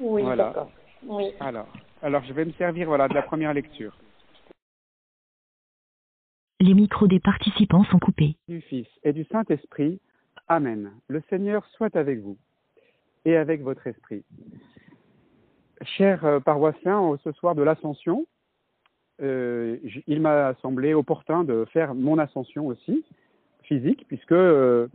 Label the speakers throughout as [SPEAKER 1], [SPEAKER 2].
[SPEAKER 1] Oui,
[SPEAKER 2] Voilà.
[SPEAKER 1] d'accord. Oui.
[SPEAKER 2] Alors, alors, je vais me servir voilà, de la première lecture.
[SPEAKER 3] Les micros des participants sont coupés.
[SPEAKER 2] Du Fils et du Saint-Esprit. Amen. Le Seigneur soit avec vous et avec votre esprit. Chers euh, paroissiens, ce soir de l'Ascension, euh, il m'a semblé opportun de faire mon ascension aussi, physique, puisque euh,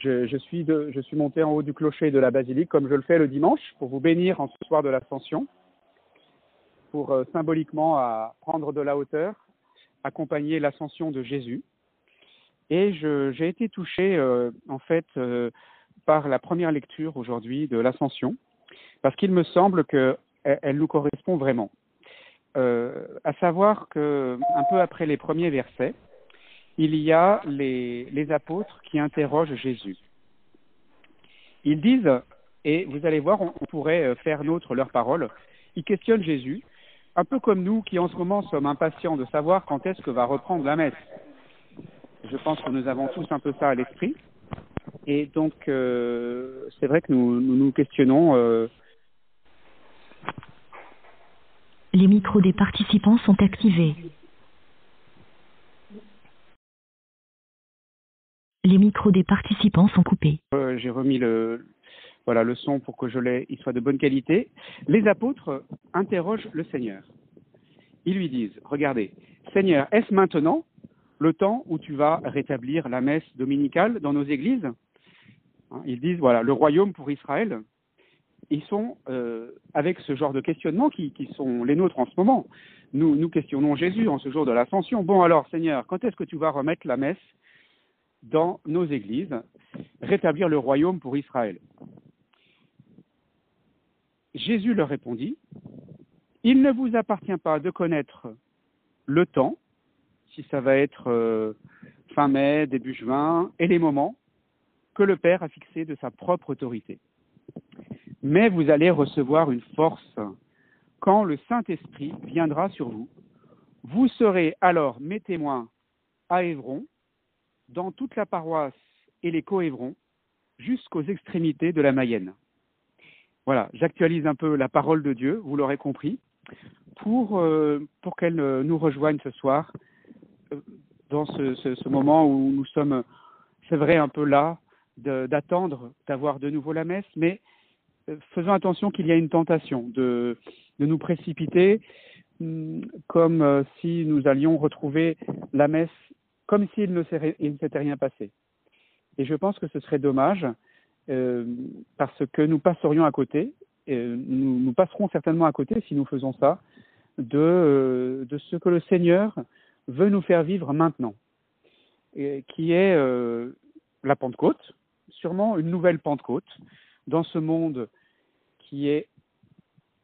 [SPEAKER 2] je, suis de- je suis monté en haut du clocher de la basilique, comme je le fais le dimanche, pour vous bénir en ce soir de l'Ascension, pour euh, symboliquement prendre de la hauteur, accompagner l'ascension de Jésus. Et j'ai été touché, euh, en fait, euh, par la première lecture aujourd'hui de l'Ascension, parce qu'il me semble qu'elle elle nous correspond vraiment. À savoir que, un peu après les premiers versets, il y a les, apôtres qui interrogent Jésus. Ils disent, et vous allez voir, on, pourrait euh, faire nôtre leurs paroles, ils questionnent Jésus, un peu comme nous qui en ce moment sommes impatients de savoir quand est-ce que va reprendre la messe. Je pense que nous avons tous un peu ça à l'esprit. Et donc, euh, c'est vrai que nous nous, nous questionnons. euh,
[SPEAKER 3] Les micros des participants sont activés. Les micros des participants sont coupés.
[SPEAKER 2] euh, J'ai remis le voilà le son pour que je l'ai, il soit de bonne qualité. Les apôtres interrogent le Seigneur. Ils lui disent Regardez, Seigneur, est-ce maintenant le temps où tu vas rétablir la messe dominicale dans nos églises? Hein, Ils disent voilà le royaume pour Israël. Ils sont euh, avec ce genre de questionnement qui, qui sont les nôtres en ce moment. Nous, nous questionnons Jésus en ce jour de l'ascension. Bon alors, Seigneur, quand est-ce que tu vas remettre la messe dans nos églises, rétablir le royaume pour Israël Jésus leur répondit, Il ne vous appartient pas de connaître le temps, si ça va être euh, fin mai, début juin, et les moments que le Père a fixés de sa propre autorité. Mais vous allez recevoir une force quand le Saint-Esprit viendra sur vous. Vous serez alors mes témoins à Évron, dans toute la paroisse et les coévrons, jusqu'aux extrémités de la Mayenne. Voilà, j'actualise un peu la parole de Dieu, vous l'aurez compris, pour, euh, pour qu'elle euh, nous rejoigne ce soir, euh, dans ce, ce, ce moment où nous sommes, c'est vrai, un peu là, d'attendre d'avoir de nouveau la messe, mais euh, faisons attention qu'il y a une tentation de, de nous précipiter, hum, comme si nous allions retrouver la messe comme s'il ne s'était rien passé. Et je pense que ce serait dommage euh, parce que nous passerions à côté, et nous, nous passerons certainement à côté si nous faisons ça, de, euh, de ce que le Seigneur veut nous faire vivre maintenant, et qui est euh, la Pentecôte, sûrement une nouvelle Pentecôte, dans ce monde qui est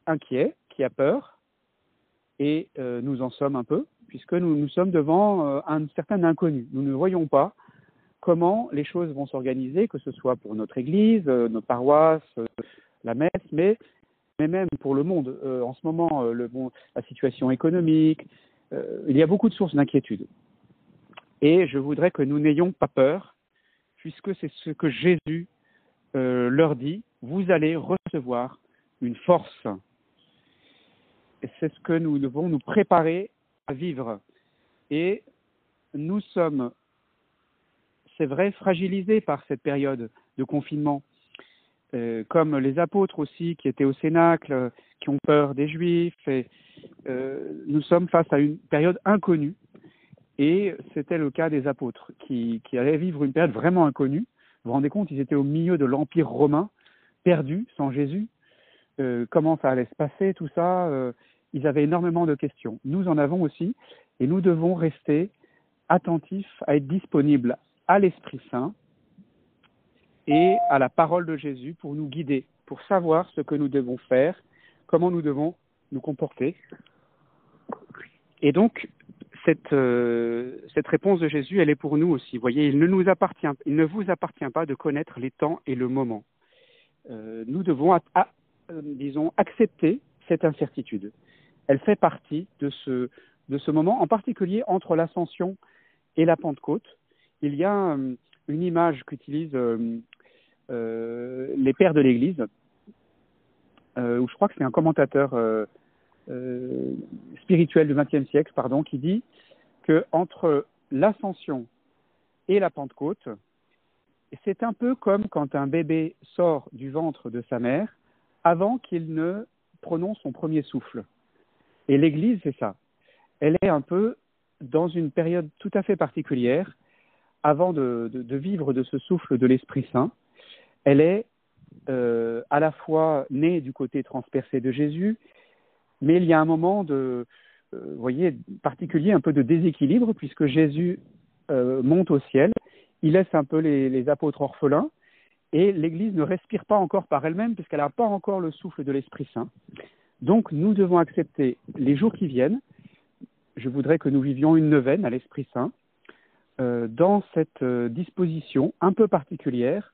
[SPEAKER 2] inquiet, qui a peur, et euh, nous en sommes un peu, puisque nous, sommes devant euh, un certain inconnu. Nous ne voyons pas comment les choses vont s'organiser, que ce soit pour notre Église, euh, nos paroisses, euh, la messe, mais, même pour le monde. En ce moment, la situation économique, il y a beaucoup de sources d'inquiétude. Et je voudrais que nous n'ayons pas peur, puisque c'est ce que Jésus leur dit, vous allez recevoir une force. Et c'est ce que nous devons nous préparer à vivre. Et nous sommes c'est vrai, fragilisés par cette période de confinement, euh, comme les apôtres aussi qui étaient au Cénacle, qui ont peur des Juifs. Euh, nous sommes face à une période inconnue, et c'était le cas des apôtres qui, qui allaient vivre une période vraiment inconnue. Vous vous rendez compte, ils étaient au milieu de l'Empire romain, perdus, sans Jésus. Euh, comment ça allait se passer, tout ça Ils avaient énormément de questions. Nous en avons aussi, et nous devons rester attentifs à être disponibles à l'Esprit Saint et à la parole de Jésus pour nous guider, pour savoir ce que nous devons faire, comment nous devons nous comporter. Et donc, cette, euh, réponse de Jésus, elle est pour nous aussi. Vous voyez, il ne nous appartient, il ne vous appartient pas de connaître les temps et le moment. Euh, nous devons, euh, disons, accepter cette incertitude. Elle fait partie de ce, de ce moment, en particulier entre l'ascension et la Pentecôte. Il y a euh, une image qu'utilisent euh, euh, les pères de l'Église ou je crois que c'est un commentateur spirituel du XXe siècle, pardon, qui dit que entre l'ascension et la Pentecôte, c'est un peu comme quand un bébé sort du ventre de sa mère avant qu'il ne prononce son premier souffle. Et l'Église, c'est ça. Elle est un peu dans une période tout à fait particulière, avant de, vivre de ce souffle de l'Esprit Saint. Elle est euh, à la fois née du côté transpercé de Jésus, mais il y a un moment de, euh, voyez, particulier, un peu de déséquilibre, puisque Jésus euh, monte au ciel, il laisse un peu les apôtres orphelins, et l'Église ne respire pas encore par elle-même, puisqu'elle n'a pas encore le souffle de l'Esprit Saint. Donc nous devons accepter les jours qui viennent. Je voudrais que nous vivions une neuvaine à l'Esprit Saint, euh, dans cette euh, disposition un peu particulière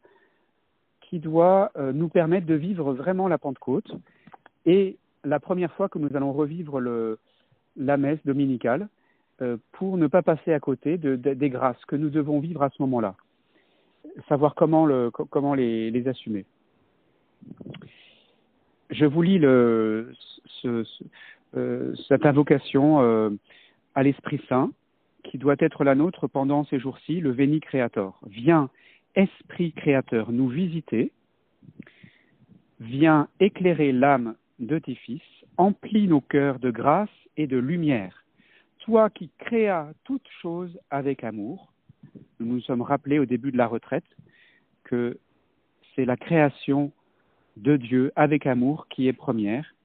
[SPEAKER 2] qui doit euh, nous permettre de vivre vraiment la Pentecôte et la première fois que nous allons revivre la messe dominicale pour ne pas passer à côté de, de, des grâces que nous devons vivre à ce moment-là, savoir comment, le, comment les, les, assumer. Je vous lis le, ce, ce, euh, cette invocation euh, à l'Esprit Saint qui doit être la nôtre pendant ces jours-ci, le Veni Creator. Viens, Esprit Créateur, nous visiter, viens éclairer l'âme de tes fils, emplis nos cœurs de grâce et de lumière. Toi qui créas toutes choses avec amour, nous nous sommes rappelés au début de la retraite que c'est la création de Dieu avec amour qui est première.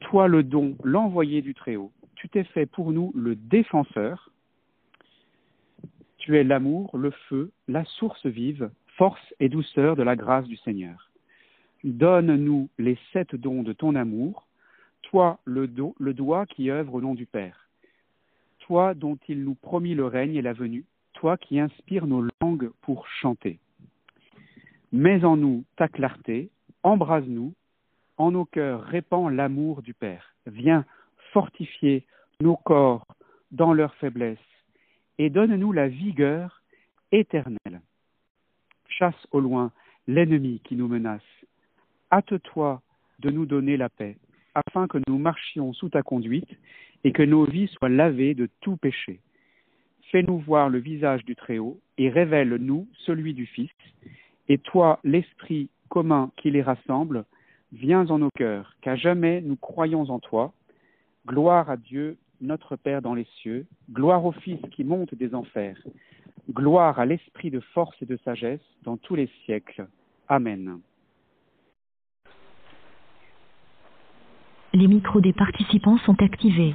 [SPEAKER 2] Toi le don, l'envoyé du Très-Haut, tu t'es fait pour nous le défenseur. Tu es l'amour, le feu, la source vive, force et douceur de la grâce du Seigneur. Donne-nous les sept dons de ton amour, toi le, do, le doigt qui œuvre au nom du Père, toi dont il nous promit le règne et la venue, toi qui inspires nos langues pour chanter. Mets en nous ta clarté, embrase-nous, en nos cœurs répand l'amour du Père. Viens fortifier nos corps dans leur faiblesse et donne-nous la vigueur éternelle. Chasse au loin l'ennemi qui nous menace. Hâte-toi de nous donner la paix, afin que nous marchions sous ta conduite et que nos vies soient lavées de tout péché. Fais-nous voir le visage du Très-Haut et révèle-nous celui du Fils. Et toi, l'Esprit commun qui les rassemble, viens en nos cœurs, qu'à jamais nous croyons en toi. Gloire à Dieu, notre Père dans les cieux, gloire au Fils qui monte des enfers, gloire à l'Esprit de force et de sagesse dans tous les siècles. Amen.
[SPEAKER 3] Les micros des participants sont activés.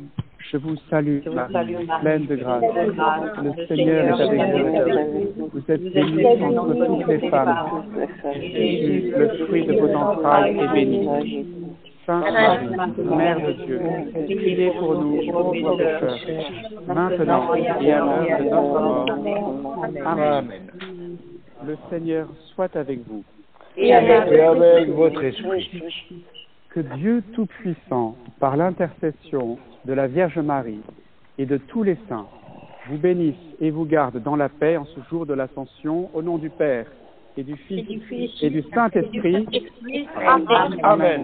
[SPEAKER 2] Je vous salue, Marie, pleine de grâce. Le Seigneur est avec vous. Vous êtes bénie entre toutes les femmes. Jésus, le fruit de vos entrailles, est béni. Sainte Marie, Mère de Dieu, priez pour nous pauvres pécheurs, maintenant et à l'heure de notre mort. Amen. Le Seigneur soit avec vous.
[SPEAKER 1] Et avec, et avec votre esprit.
[SPEAKER 2] Que Dieu Tout-Puissant, par l'intercession de la Vierge Marie et de tous les saints, vous bénisse et vous garde dans la paix en ce jour de l'ascension, au nom du Père et du Fils et du, Saint-Esprit.
[SPEAKER 1] Amen. Amen.